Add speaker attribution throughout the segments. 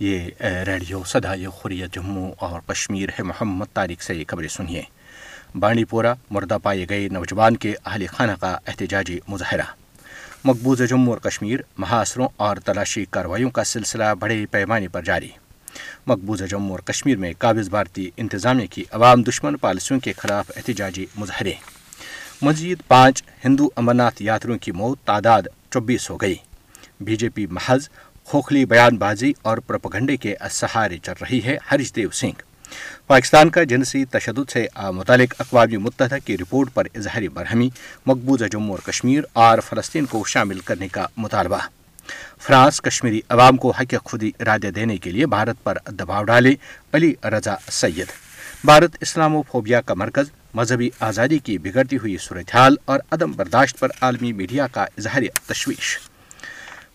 Speaker 1: یہ ریڈیو سدائے خوریہ جموں اور کشمیر ہے محمد تاریخ سے یہ خبریں سنیے بانڈی پورہ مردہ پائے گئے نوجوان کے اہل خانہ کا احتجاجی مظاہرہ مقبوضہ جموں اور کشمیر محاصروں اور تلاشی کارروائیوں کا سلسلہ بڑے پیمانے پر جاری مقبوضہ جموں اور کشمیر میں قابض بھارتی انتظامیہ کی عوام دشمن پالیسیوں کے خلاف احتجاجی مظاہرے مزید پانچ ہندو امرناتھ یاتروں یاتریوں کی موت تعداد چوبیس ہو گئی بی جے پی محض کھوکھلی بیان بازی اور پروپگنڈے کے سہارے چل رہی ہے ہریش دیو سنگھ پاکستان کا جنسی تشدد سے متعلق اقوام متحدہ کی رپورٹ پر اظہار برہمی مقبوضہ جموں اور کشمیر اور فلسطین کو شامل کرنے کا مطالبہ فرانس کشمیری عوام کو حق خودی ارادہ دینے کے لیے بھارت پر دباؤ ڈالے علی رضا سید بھارت اسلام و فوبیا کا مرکز مذہبی آزادی کی بگڑتی ہوئی صورتحال اور عدم برداشت پر عالمی میڈیا کا اظہار تشویش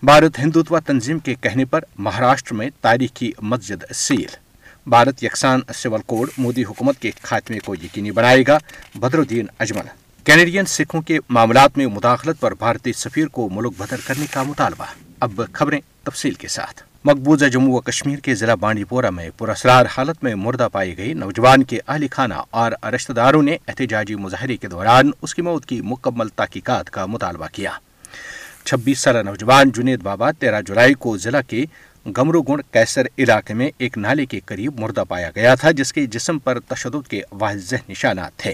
Speaker 1: بھارت ہندوتوا تنظیم کے کہنے پر مہاراشٹر میں تاریخی مسجد seal Bharat civil code Modi حکومت کے خاتمے کو یقینی بنائے گا بدر الدین کینیڈین سکھوں کے معاملات میں مداخلت پر بھارتی سفیر کو ملک بدر کرنے کا مطالبہ اب خبریں تفصیل کے ساتھ مقبوضہ جموں و کشمیر کے ضلع بانڈی پورہ میں پراسرار حالت میں مردہ پائی گئی نوجوان کے اہل خانہ اور رشتہ داروں نے احتجاجی مظاہرے کے دوران اس کی موت کی مکمل تحقیقات کا مطالبہ کیا چھبیس سالہ نوجوان جنید بابا تیرہ جولائی کو ضلع کے گمرو گنڈ کیسر علاقے میں ایک نالے کے قریب مردہ پایا گیا تھا جس کے جسم پر تشدد کے واحد نشانات تھے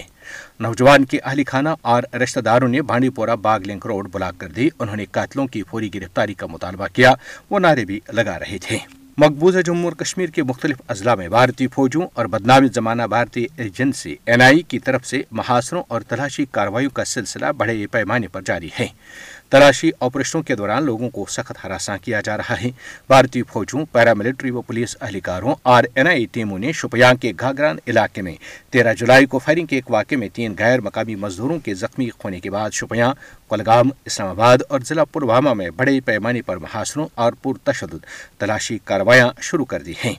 Speaker 1: نوجوان کے اہل خانہ اور رشتہ داروں نے بانڈی پورا باغ لنک روڈ بلاک کر دی انہوں نے قاتلوں کی فوری گرفتاری کا مطالبہ کیا وہ نعرے بھی لگا رہے تھے مقبوضہ جموں اور کشمیر کے مختلف اضلاع میں بھارتی فوجوں اور بدنامی زمانہ بھارتی ایجنسی این آئی کی طرف سے محاصروں اور تلاشی کارروائیوں کا سلسلہ بڑے پیمانے پر جاری ہے تلاشی آپریشنوں کے دوران لوگوں کو سخت ہراساں کیا جا رہا ہے بھارتی فوجوں پیراملٹری و پولیس اہلکاروں اور این آئی ٹیموں نے شوپیاں کے گھاگران علاقے میں تیرہ جولائی کو فائرنگ کے ایک واقعے میں تین غیر مقامی مزدوروں کے زخمی ہونے کے بعد شوپیاں کولگام اسلام آباد اور ضلع پلوامہ میں بڑے پیمانے پر محاصروں اور پرتشدد تلاشی کاروائیاں شروع کر دی ہیں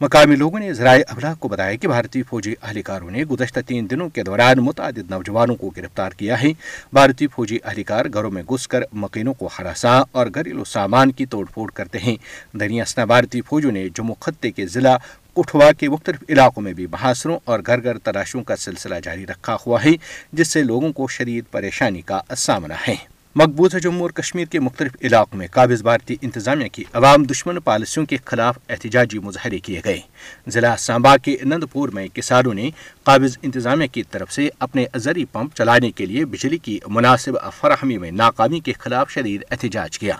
Speaker 1: مقامی لوگوں نے ذرائع ابلاغ کو بتایا کہ بھارتی فوجی اہلکاروں نے گزشتہ تین دنوں کے دوران متعدد نوجوانوں کو گرفتار کیا ہے بھارتی فوجی اہلکار گھروں میں گھس کر مکینوں کو ہراساں اور گھریلو سامان کی توڑ پھوڑ کرتے ہیں دریاسنا بھارتی فوجوں نے جموں خطے کے ضلع کٹھوا کے مختلف علاقوں میں بھی محاصروں اور گھر گھر تلاشوں کا سلسلہ جاری رکھا ہوا ہے جس سے لوگوں کو شدید پریشانی کا سامنا ہے مقبوضہ جموں اور کشمیر کے مختلف علاقوں میں قابض بھارتی انتظامیہ کی عوام دشمن پالیسیوں کے خلاف احتجاجی مظاہرے کیے گئے ضلع سانبا کے پور میں کسانوں نے قابض انتظامیہ کی طرف سے اپنے زرعی پمپ چلانے کے لیے بجلی کی مناسب فراہمی میں ناکامی کے خلاف شدید احتجاج کیا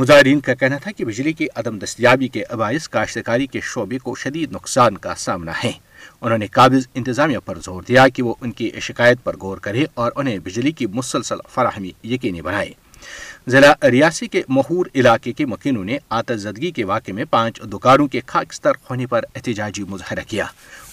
Speaker 1: مظاہرین کا کہنا تھا کہ بجلی کی عدم دستیابی کے باعث کاشتکاری کے شعبے کو شدید نقصان کا سامنا ہے انہوں نے قابض انتظامیہ پر زور دیا کہ وہ ان کی شکایت پر غور کرے اور انہیں بجلی کی مسلسل فراہمی یقینی بنائے ضلع ریاسی کے مہور علاقے کے مکینوں نے آت زدگی کے واقعے میں پانچ دکانوں کے خاک ہونے پر احتجاجی مظاہرہ کیا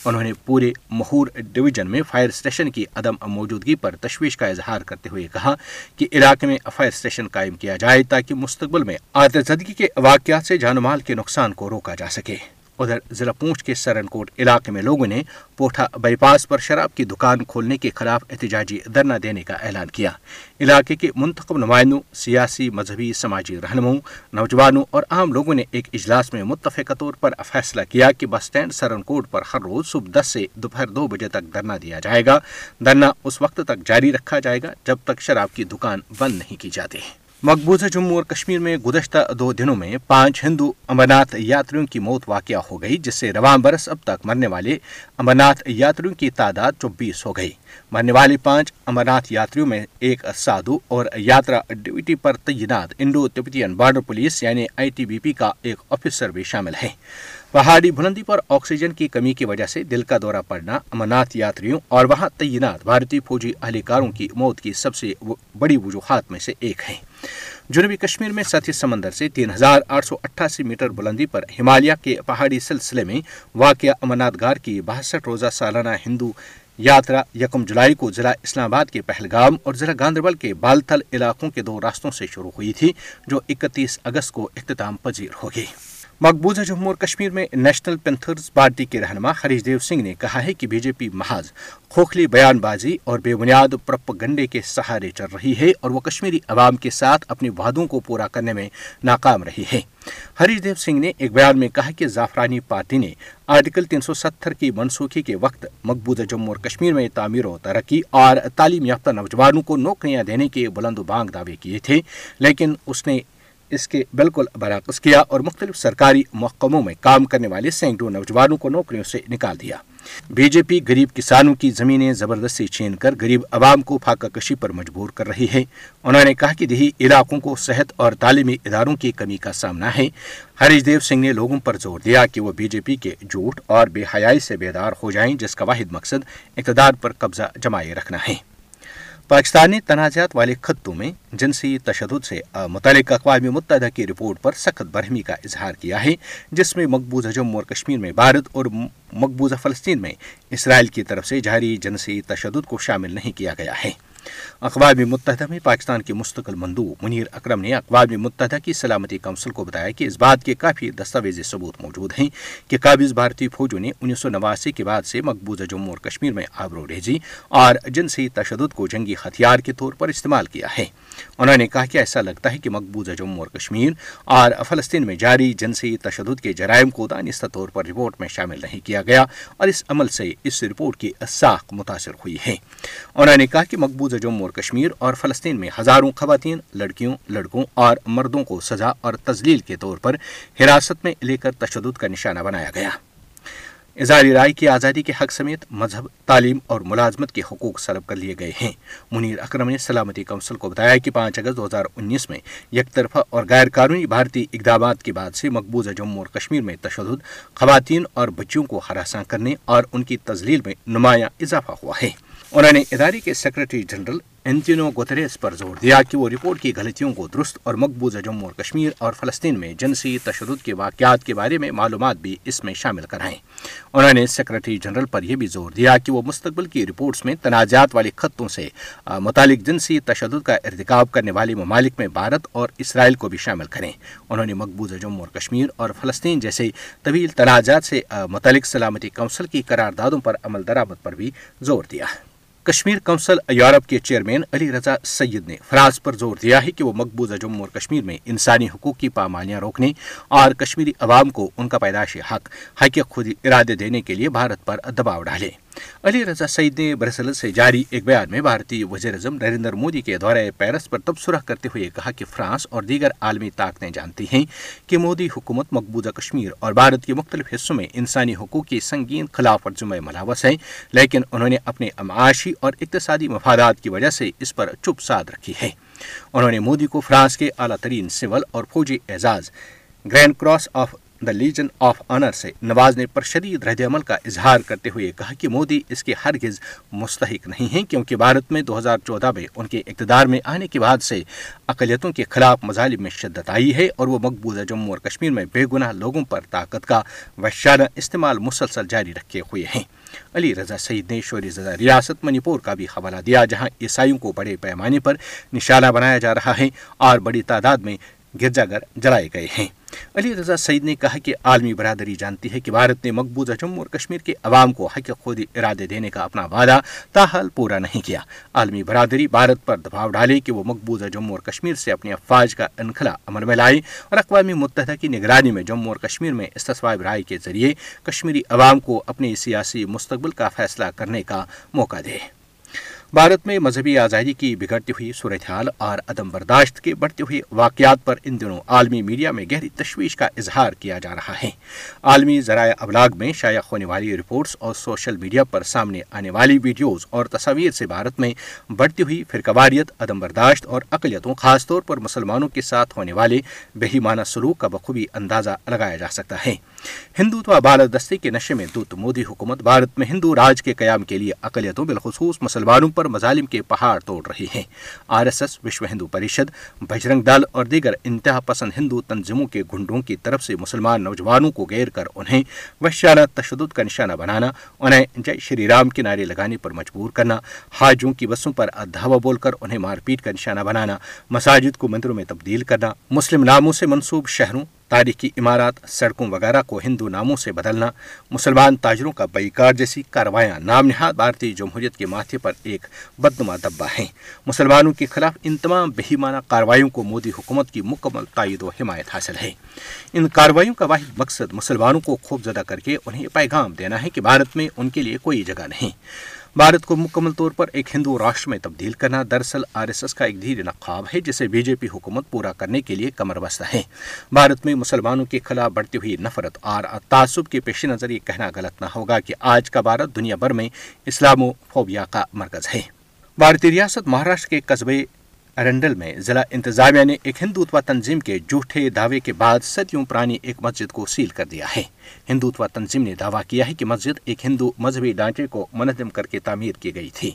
Speaker 1: انہوں نے پورے مہور ڈویژن میں فائر اسٹیشن کی عدم موجودگی پر تشویش کا اظہار کرتے ہوئے کہا کہ علاقے میں فائر اسٹیشن قائم کیا جائے تاکہ مستقبل میں آت زدگی کے واقعات سے جان مال کے نقصان کو روکا جا سکے ادھر ضلع پونچھ کے سرن کوٹ علاقے میں لوگوں نے پوٹھا بائی پاس پر شراب کی دکان کھولنے کے خلاف احتجاجی دھرنا دینے کا اعلان کیا علاقے کے منتخب نمائندوں سیاسی مذہبی سماجی رہنماؤں نوجوانوں اور عام لوگوں نے ایک اجلاس میں متفقہ طور پر فیصلہ کیا کہ بس اسٹینڈ سرن کوٹ پر ہر روز صبح دس سے دوپہر دو بجے تک دھرنا دیا جائے گا دھرنا اس وقت تک جاری رکھا جائے گا جب تک شراب کی دکان بند نہیں کی جاتی مقبوضہ جموں اور کشمیر میں گزشتہ دو دنوں میں پانچ ہندو امرناتھ یاتریوں کی موت واقع ہو گئی جس سے رواں برس اب تک مرنے والے امرناتھ یاتریوں کی تعداد چوبیس ہو گئی مرنے والے پانچ امرناتھ یاتریوں میں ایک سادھو اور یاترا ڈیوٹی پر تعینات انڈو تبتین بارڈر پولیس یعنی آئی ٹی بی پی کا ایک آفیسر بھی شامل ہے پہاڑی بلندی پر آکسیجن کی کمی کی وجہ سے دل کا دورہ پڑنا امرناتھ یاتریوں اور وہاں تعینات بھارتی فوجی اہلکاروں کی موت کی سب سے بڑی وجوہات میں سے ایک ہے جنوبی کشمیر میں سطح سمندر سے تین ہزار آٹھ سو اٹھاسی میٹر بلندی پر ہمالیہ کے پہاڑی سلسلے میں واقع امرنادھ گار کی باسٹھ روزہ سالانہ ہندو یاترا یکم جولائی کو ضلع اسلام آباد کے پہلگام اور ضلع گاندربل کے بالتل علاقوں کے دو راستوں سے شروع ہوئی تھی جو اکتیس اگست کو اختتام پذیر ہوگی مقبوضہ جمہور کشمیر میں نیشنل پینتھرز پارٹی کے رہنما ہریش دیو سنگھ نے کہا ہے کہ بی جے پی محاذ کھوکھلی بیان بازی اور بے بنیاد پرپگنڈے کے سہارے چل رہی ہے اور وہ کشمیری عوام کے ساتھ اپنے وعدوں کو پورا کرنے میں ناکام رہی ہے ہریش دیو سنگھ نے ایک بیان میں کہا کہ زعفرانی پارٹی نے آرٹیکل تین سو ستر کی منسوخی کے وقت مقبوضہ جموں اور کشمیر میں تعمیر و ترقی اور تعلیم یافتہ نوجوانوں کو نوکریاں دینے کے بلند و بانگ دعوے کیے تھے لیکن اس نے اس کے بالکل برعکس کیا اور مختلف سرکاری محکموں میں کام کرنے والے سینکڑوں نوجوانوں کو نوکریوں سے نکال دیا بی جے پی غریب کسانوں کی زمینیں زبردستی چھین کر غریب عوام کو فاقہ کشی پر مجبور کر رہی ہے انہوں نے کہا کہ دیہی علاقوں کو صحت اور تعلیمی اداروں کی کمی کا سامنا ہے ہریش دیو سنگھ نے لوگوں پر زور دیا کہ وہ بی جے پی کے جھوٹ اور بے حیائی سے بیدار ہو جائیں جس کا واحد مقصد اقتدار پر قبضہ جمائے رکھنا ہے پاکستان نے تنازعات والے خطوں میں جنسی تشدد سے متعلق اقوام متحدہ کی رپورٹ پر سخت برہمی کا اظہار کیا ہے جس میں مقبوضہ جموں اور کشمیر میں بھارت اور مقبوضہ فلسطین میں اسرائیل کی طرف سے جاری جنسی تشدد کو شامل نہیں کیا گیا ہے اقوام متحدہ میں پاکستان کے مستقل مندو منیر اکرم نے اقوام متحدہ کی سلامتی کونسل کو بتایا کہ اس بات کے کافی دستاویزی ثبوت موجود ہیں کہ قابض بھارتی فوجوں نے انیس سو نواسی کے بعد سے مقبوضہ جموں اور کشمیر میں آبرو ریزی اور جنسی تشدد کو جنگی ہتھیار کے طور پر استعمال کیا ہے انہوں نے کہا کہ ایسا لگتا ہے کہ مقبوضہ جموں اور کشمیر اور فلسطین میں جاری جنسی تشدد کے جرائم کو دانستہ طور پر رپورٹ میں شامل نہیں کیا گیا اور اس عمل سے اس رپورٹ کی ساخ متاثر ہوئی ہے انہوں نے کہا کہ مقبوضہ جموں اور کشمیر اور فلسطین میں ہزاروں خواتین لڑکیوں لڑکوں اور مردوں کو سزا اور تزلیل کے کے طور پر حراست میں لے کر تشدد کا نشانہ بنایا گیا اظہار رائے کی آزادی حق سمیت مذہب تعلیم اور ملازمت کے حقوق سلب کر لیے گئے ہیں منیر اکرم نے سلامتی کونسل کو بتایا کہ پانچ اگست دو ہزار انیس میں یک طرفہ اور غیر قانونی بھارتی اقدامات کے بعد سے مقبوضہ جموں اور کشمیر میں تشدد خواتین اور بچیوں کو ہراساں کرنے اور ان کی تزلیل میں نمایاں اضافہ ہوا ہے انہوں نے ادارے کے سیکرٹری جنرل انتینو گوتریس پر زور دیا کہ وہ رپورٹ کی غلطیوں کو درست اور مقبوضہ جموں اور کشمیر اور فلسطین میں جنسی تشدد کے واقعات کے بارے میں معلومات بھی اس میں شامل کرائیں انہوں نے سیکرٹری جنرل پر یہ بھی زور دیا کہ وہ مستقبل کی رپورٹس میں تنازعات والے خطوں سے متعلق جنسی تشدد کا ارتکاب کرنے والے ممالک میں بھارت اور اسرائیل کو بھی شامل کریں انہوں نے مقبوضہ جموں اور کشمیر اور فلسطین جیسے طویل تنازعات سے متعلق سلامتی کونسل کی قراردادوں پر عمل درآمد پر بھی زور دیا کشمیر کونسل یورپ کے چیئرمین علی رضا سید نے فرانس پر زور دیا ہے کہ وہ مقبوضہ جموں اور کشمیر میں انسانی حقوق کی پامالیاں روکنے اور کشمیری عوام کو ان کا پیدائشی حق حق خود ارادے دینے کے لیے بھارت پر دباؤ ڈالے علی رضا سعید نے برسل سے جاری ایک بیان میں بھارتی وزیر اعظم نریندر مودی کے دورہ پیرس پر تبصرہ کرتے ہوئے کہا کہ فرانس اور دیگر عالمی طاقتیں جانتی ہیں کہ مودی حکومت مقبوضہ کشمیر اور بھارت کے مختلف حصوں میں انسانی حقوق کی سنگین خلاف ترجمۂ ملاوس ہیں لیکن انہوں نے اپنے معاشی اور اقتصادی مفادات کی وجہ سے اس پر چپ ساد رکھی ہے انہوں نے مودی کو فرانس کے اعلیٰ ترین سول اور فوجی اعزاز grand cross of the legion of honour سے نواز نے پر شدید رد عمل کا اظہار کرتے ہوئے کہا کہ مودی اس کے ہرگز مستحق نہیں ہیں کیونکہ بھارت میں دو ہزار چودہ میں ان کے اقتدار میں آنے کے بعد سے اقلیتوں کے خلاف مظالم میں شدت آئی ہے اور وہ مقبوضہ جموں اور کشمیر میں بے گناہ لوگوں پر طاقت کا وحشانہ استعمال مسلسل جاری رکھے ہوئے ہیں علی رضا سعید نے زدہ ریاست منی پور کا بھی حوالہ دیا جہاں عیسائیوں کو بڑے پیمانے پر نشانہ بنایا جا رہا ہے اور بڑی تعداد میں گرجا گھر جلائے گئے ہیں علی رضا سعید نے کہا کہ عالمی برادری جانتی ہے کہ بھارت نے مقبوضہ جموں اور کشمیر کے عوام کو حق خود ارادے دینے کا اپنا وعدہ تاحال پورا نہیں کیا عالمی برادری بھارت پر دباؤ ڈالے کہ وہ مقبوضہ جموں اور کشمیر سے اپنی افواج کا انخلا عمل میں لائے اور اقوام متحدہ کی نگرانی میں جموں اور کشمیر میں استصواب رائے کے ذریعے کشمیری عوام کو اپنے سیاسی مستقبل کا فیصلہ کرنے کا موقع دے بھارت میں مذہبی آزادی کی بگڑتی ہوئی صورتحال اور عدم برداشت کے بڑھتے ہوئے واقعات پر ان دنوں عالمی میڈیا میں گہری تشویش کا اظہار کیا جا رہا ہے عالمی ذرائع ابلاغ میں شائع ہونے والی رپورٹس اور سوشل میڈیا پر سامنے آنے والی ویڈیوز اور تصاویر سے بھارت میں بڑھتی ہوئی فرقواریت عدم برداشت اور اقلیتوں خاص طور پر مسلمانوں کے ساتھ ہونے والے بہیمانہ سلوک کا بخوبی اندازہ لگایا جا سکتا ہے ہندوتوا بالادستی کے نشے میں دوت مودی حکومت بھارت میں ہندو راج کے قیام کے لیے اقلیتوں بالخصوص مسلمانوں پر مظالم کے پہاڑ توڑ رہے ہیں R S S Vishwa Hindu Parishad Bajrang اور دیگر انتہا پسند ہندو تنظیموں کے کی طرف سے مسلمان نوجوانوں کو گیر کر انہیں انہیں وحشانہ تشدد کا نشانہ بنانا جے شری رام کے نعرے لگانے پر مجبور کرنا حاجوں کی بسوں پر ادھاوا بول کر انہیں مار پیٹ کا نشانہ بنانا مساجد کو مندروں میں تبدیل کرنا مسلم ناموں سے منسوب شہروں تاریخی عمارات سڑکوں وغیرہ کو ہندو ناموں سے بدلنا مسلمان تاجروں کا بیکار جیسی کاروائیاں نام نہاد بھارتی جمہوریت کے ماتھے پر ایک بدنما دبا ہے مسلمانوں کے خلاف ان تمام بہیمانہ کاروائیوں کو مودی حکومت کی مکمل تائید و حمایت حاصل ہے ان کاروائیوں کا واحد مقصد مسلمانوں کو خوب زدہ کر کے انہیں پیغام دینا ہے کہ بھارت میں ان کے لیے کوئی جگہ نہیں بھارت کو مکمل طور پر ایک ہندو راشٹر میں تبدیل کرنا دراصل آر ایس ایس کا ایک دھیر نقاب ہے جسے بی جے پی حکومت پورا کرنے کے لیے کمر بستہ ہے بھارت میں مسلمانوں کے خلاف بڑھتی ہوئی نفرت اور تعصب کے پیش نظر یہ کہنا غلط نہ ہوگا کہ آج کا بھارت دنیا بھر میں اسلام و فوبیا کا مرکز ہے بھارتی ریاست مہاراشٹر کے قصبے ارنڈل میں ضلع انتظامیہ نے ایک ہندوتوا تنظیم کے جھوٹے دعوے کے بعد صدیوں پرانی ایک مسجد کو سیل کر دیا ہے ہندوتوا تنظیم نے دعویٰ کیا ہے کہ مسجد ایک ہندو مذہبی ڈانچے کو منظم کر کے تعمیر کی گئی تھی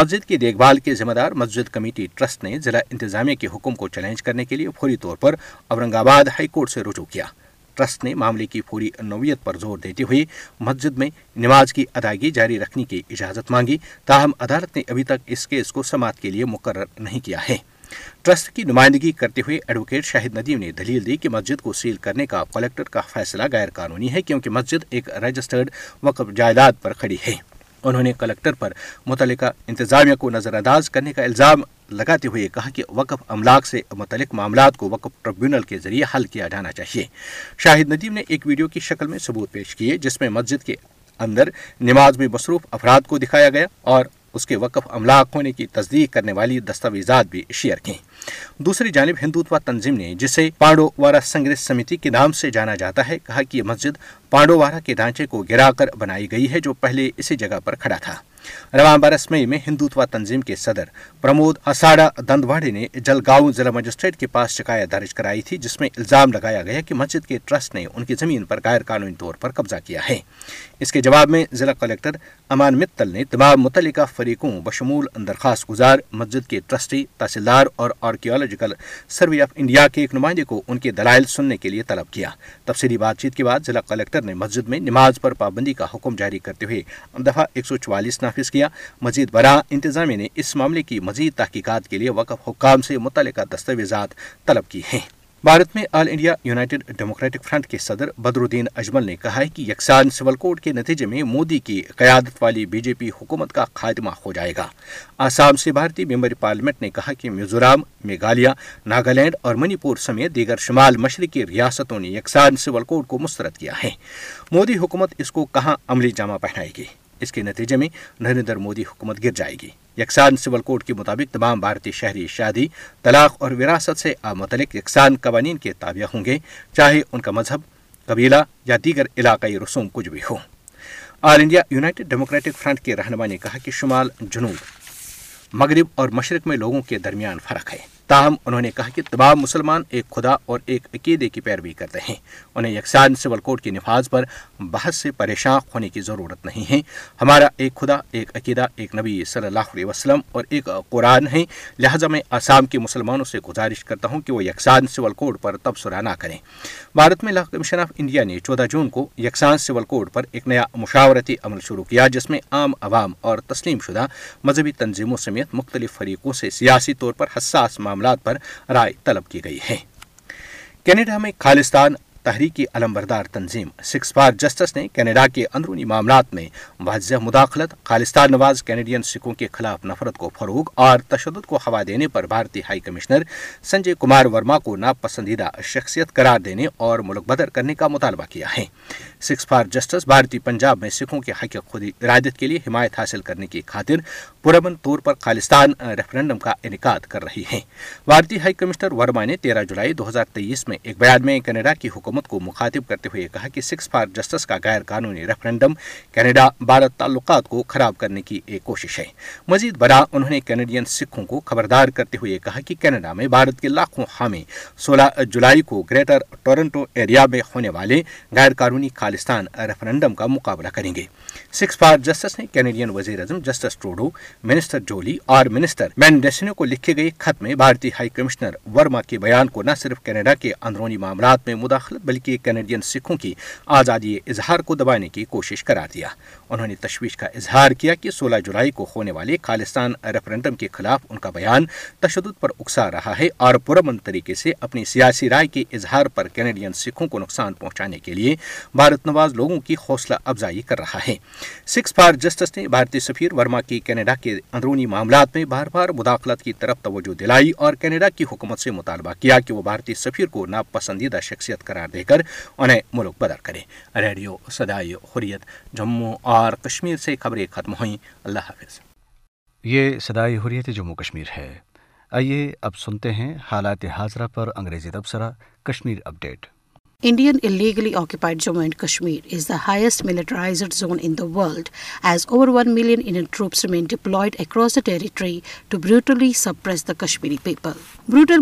Speaker 1: مسجد کی دیکھ بھال کے ذمہ دار مسجد کمیٹی ٹرسٹ نے ضلع انتظامیہ کے حکم کو چیلنج کرنے کے لیے فوری طور پر اورنگ آباد ہائی کورٹ سے رجوع کیا ٹرسٹ نے معاملے کی فوری نوعیت پر زور دیتے ہوئے مسجد میں نماز کی ادائیگی جاری رکھنے کی اجازت مانگی تاہم عدالت نے ابھی تک اس کیس کو سماعت کے لیے مقرر نہیں کیا ہے ٹرسٹ کی نمائندگی کرتے ہوئے ایڈوکیٹ شاہد ندیم نے دلیل دی کہ مسجد کو سیل کرنے کا کلیکٹر کا فیصلہ غیر قانونی ہے کیونکہ مسجد ایک رجسٹرڈ وقف جائیداد پر کھڑی ہے انہوں نے کلکٹر پر متعلقہ انتظامیہ کو نظر انداز کرنے کا الزام لگاتے ہوئے کہا کہ وقف املاک سے متعلق معاملات کو وقف ٹریبیونل کے ذریعے حل کیا جانا چاہیے شاہد ندیم نے ایک ویڈیو کی شکل میں ثبوت پیش کیے جس میں مسجد کے اندر نماز میں مصروف افراد کو دکھایا گیا اور اس کے وقف املاک ہونے کی تصدیق کرنے والی دستاویزات بھی شیئر کی دوسری جانب ہندوتوا تنظیم نے جسے وارا سنگریس سمیتی کے نام سے جانا جاتا ہے کہا کہ یہ مسجد وارا کے ڈھانچے کو گرا کر بنائی گئی ہے جو پہلے اسی جگہ پر کھڑا تھا رواں برس مئی میں ہندوتوا تنظیم کے صدر پرمود اساڑا دندواڑے نے ضلع مجسٹریٹ کے پاس شکایت درج کرائی تھی جس میں الزام لگایا گیا کہ مسجد کے ٹرسٹ نے ان کی زمین پر غیر قانونی طور پر قبضہ کیا ہے اس کے جواب میں ضلع کلیکٹر امان نے تمام متعلقہ فریقوں بشمول درخواست گزار مسجد کے ٹرسٹی تحصیلدار اور آرکیولوجیکل سروے آف انڈیا کے ایک نمائندے کو ان کے دلائل سننے کے لیے طلب کیا تفصیلی بات چیت کے بعد ضلع کلکٹر نے مسجد میں نماز پر پابندی کا حکم جاری کرتے ہوئے دفعہ ایک سو چوالیس نافذ نافذ کیا مزید برآں انتظامیہ نے اس معاملے کی مزید تحقیقات کے لیے وقف حکام سے متعلقہ دستاویزات طلب کی ہیں بھارت میں آل انڈیا ڈیموکریٹک فرنٹ کے صدر بدر الدین اجمل نے کہا ہے کہ یکسان سول کوڈ کے نتیجے میں مودی کی قیادت والی بی جے پی حکومت کا خاتمہ ہو جائے گا آسام سے بھارتی ممبر پارلیمنٹ نے کہا کہ میزورام میگھالیہ ناگالینڈ اور منی پور سمیت دیگر شمال مشرقی ریاستوں نے یکسان سول کوڈ کو مسترد کیا ہے مودی حکومت اس کو کہاں عملی جامہ پہنائے گی اس کے نتیجے میں نریندر مودی حکومت گر جائے گی یکساں سول کوڈ کے مطابق تمام بھارتی شہری شادی طلاق اور وراثت سے متعلق یکسان قوانین کے تابع ہوں گے چاہے ان کا مذہب قبیلہ یا دیگر علاقائی رسوم کچھ بھی ہو all India united democratic front کے رہنما نے کہا کہ شمال جنوب مغرب اور مشرق میں لوگوں کے درمیان فرق ہے تاہم انہوں نے کہا کہ تمام مسلمان ایک خدا اور ایک عقیدے کی پیروی کرتے ہیں انہیں یکساں سول کوڈ کے نفاذ پر بہت سے پریشان ہونے کی ضرورت نہیں ہے ہمارا ایک خدا ایک عقیدہ ایک نبی صلی اللہ علیہ وسلم اور ایک قرآن ہے لہٰذا میں آسام کے مسلمانوں سے گزارش کرتا ہوں کہ وہ یکساں سول کوڈ پر تبصرہ نہ کریں بھارت میں لا کمیشن آف انڈیا نے چودہ جون کو یکسان سول کوڈ پر ایک نیا مشاورتی عمل شروع کیا جس میں عام عوام اور تسلیم شدہ مذہبی تنظیموں سمیت مختلف فریقوں سے سیاسی طور پر حساس معاملہ معاملات پر رائے طلب کی گئی ہے کینیڈا میں خالستان تحریکی علم بردار تنظیم سکس بار جسٹس نے کینیڈا کے اندرونی معاملات میں واضح مداخلت خالستان نواز کینیڈین سکھوں کے خلاف نفرت کو فروغ اور تشدد کو ہوا دینے پر بھارتی ہائی کمشنر سنجے کمار ورما کو ناپسندیدہ شخصیت قرار دینے اور ملک بدر کرنے کا مطالبہ کیا ہے سکس بار جسٹس بھارتی پنجاب میں سکھوں کے ارادت کے لیے حمایت حاصل کرنے کی خاطر پرامن طور پر خالستان ریفرنڈم کا انعقاد کر رہی ہے بھارتی ہائی کمشنر ورما نے تیرہ جولائی دو ہزار تیئیس میں ایک بیان میں کینیڈا کی حکومت حکومت کو مخاطب کرتے ہوئے کہا کہ سکس فار جسٹس کا غیر قانونی ریفرنڈم کینیڈا بھارت تعلقات کو خراب کرنے کی ایک کوشش ہے مزید بڑا انہوں نے کینیڈین سکھوں کو خبردار کرتے ہوئے کہا کہ کینیڈا میں بھارت کے لاکھوں حامی سولہ جولائی کو گریٹر ٹورنٹو ایریا میں ہونے والے غیر قانونی خالستان ریفرنڈم کا مقابلہ کریں گے سکس فار جسٹس نے کینیڈین وزیر اعظم جسٹس ٹروڈو منسٹر جولی اور منسٹر مینڈیسنو کو لکھے گئے خط میں بھارتی ہائی کمشنر ورما کے بیان کو نہ صرف کینیڈا کے اندرونی معاملات میں مداخلت بلکہ کینیڈین سکھوں کی آزادی اظہار کو دبانے کی کوشش کرا دیا انہوں نے تشویش کا اظہار کیا کہ سولہ جولائی کو ہونے والے خالصان ریفرنڈم کے خلاف ان کا بیان تشدد پر اکسا رہا ہے اور پرامن طریقے سے اپنی سیاسی رائے کے اظہار پر کینیڈین سکھوں کو نقصان پہنچانے کے لیے بھارت نواز لوگوں کی حوصلہ افزائی کر رہا ہے سکس فار جسٹس نے بھارتی سفیر ورما کی کینیڈا کے اندرونی معاملات میں بار بار مداخلت کی طرف توجہ دلائی اور کینیڈا کی حکومت
Speaker 2: سے مطالبہ کیا کہ وہ بھارتی سفیر کو ناپسندیدہ شخصیت قرار دے کر انہیں ملک بدر کریں
Speaker 3: ریڈیو سدائی حریت جموں اور کشمیر سے خبریں ختم ہوئیں اللہ حافظ یہ صدائی حریت جموں کشمیر ہے آئیے اب سنتے ہیں حالات حاضرہ پر انگریزی تبصرہ Kashmir update Indian illegally occupied Jammu Kashmir is the highest militarised zone in world as over one the territory to the Kashmiri people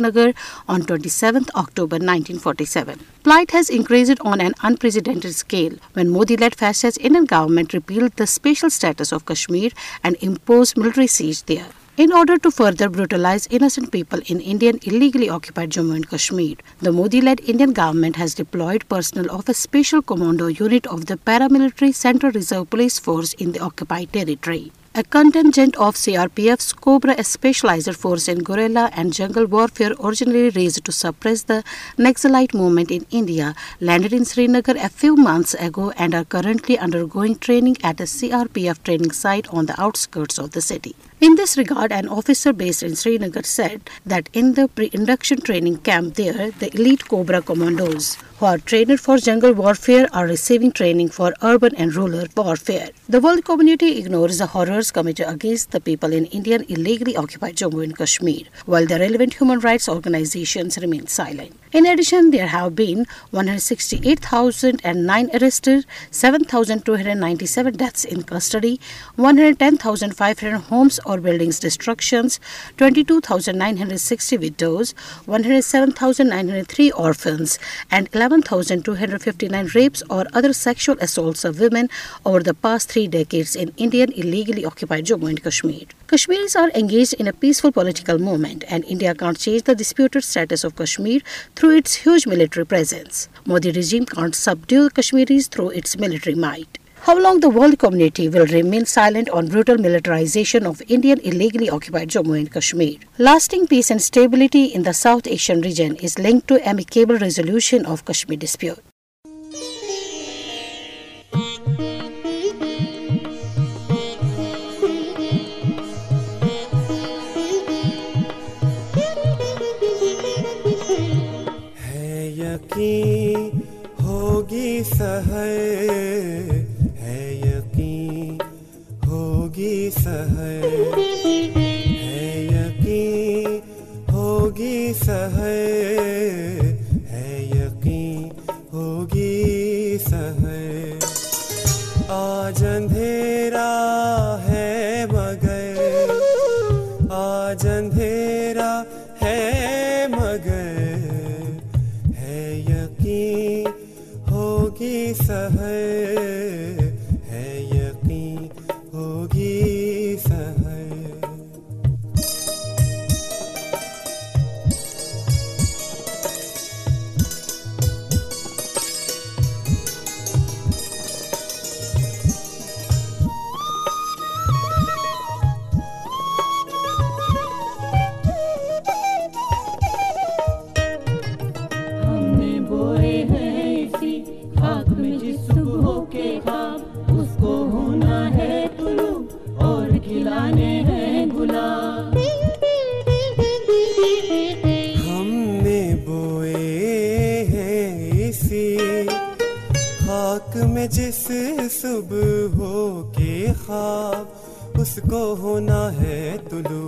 Speaker 3: Nagar on twenty seventh October forty seven Plight has increased on an unprecedented scale when Modi-led Faisal's Indian government repealed the special status of Kashmir and imposed military siege there, in order to further brutalize innocent people in Indian illegally occupied Jammu and Kashmir. The Modi-led Indian government has deployed personnel of a special commando unit of the paramilitary Central Reserve Police Force in the occupied territory. A contingent of CRPF's Cobra Specialized Force in guerrilla and jungle warfare, originally raised to suppress the Naxalite movement in India, landed in Srinagar a few months ago and are currently undergoing training at a CRPF training site on the outskirts of the city. In this regard, an officer based in Srinagar said that in the pre induction training camp there, the elite Cobra commandos who are trained for jungle warfare are receiving training for urban and rural warfare. The world community ignores the horrors committed against the people in India illegally occupied Jammu and Kashmir, while the relevant human rights organizations remain silent. In addition, there have been 168,009 arrested, 7,297 deaths in custody, 110,500 homes peaceful political movement and India can't change دفروسریز How long the world community will remain silent on brutal militarization of Indian illegally occupied Jammu and Kashmir? Lasting peace and stability in the South Asian region is linked to amicable resolution of Kashmir dispute.
Speaker 4: Hey, yaqeen hogi sahar سے صبح ہو کے خواب اس کو ہونا ہے تلو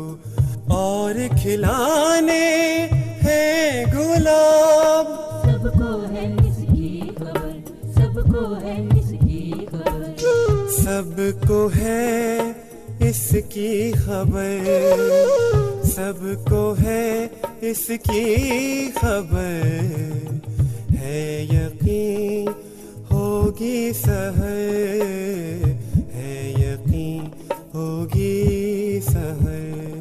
Speaker 4: اور کھلانے ہے گلاب
Speaker 5: سب کو اس کی خبر سب کو اس کی خبر
Speaker 4: سب کو ہے اس کی خبر سب کو ہے اس کی خبر ہے یقین ہوگی س ہے یقین ہوگی سہ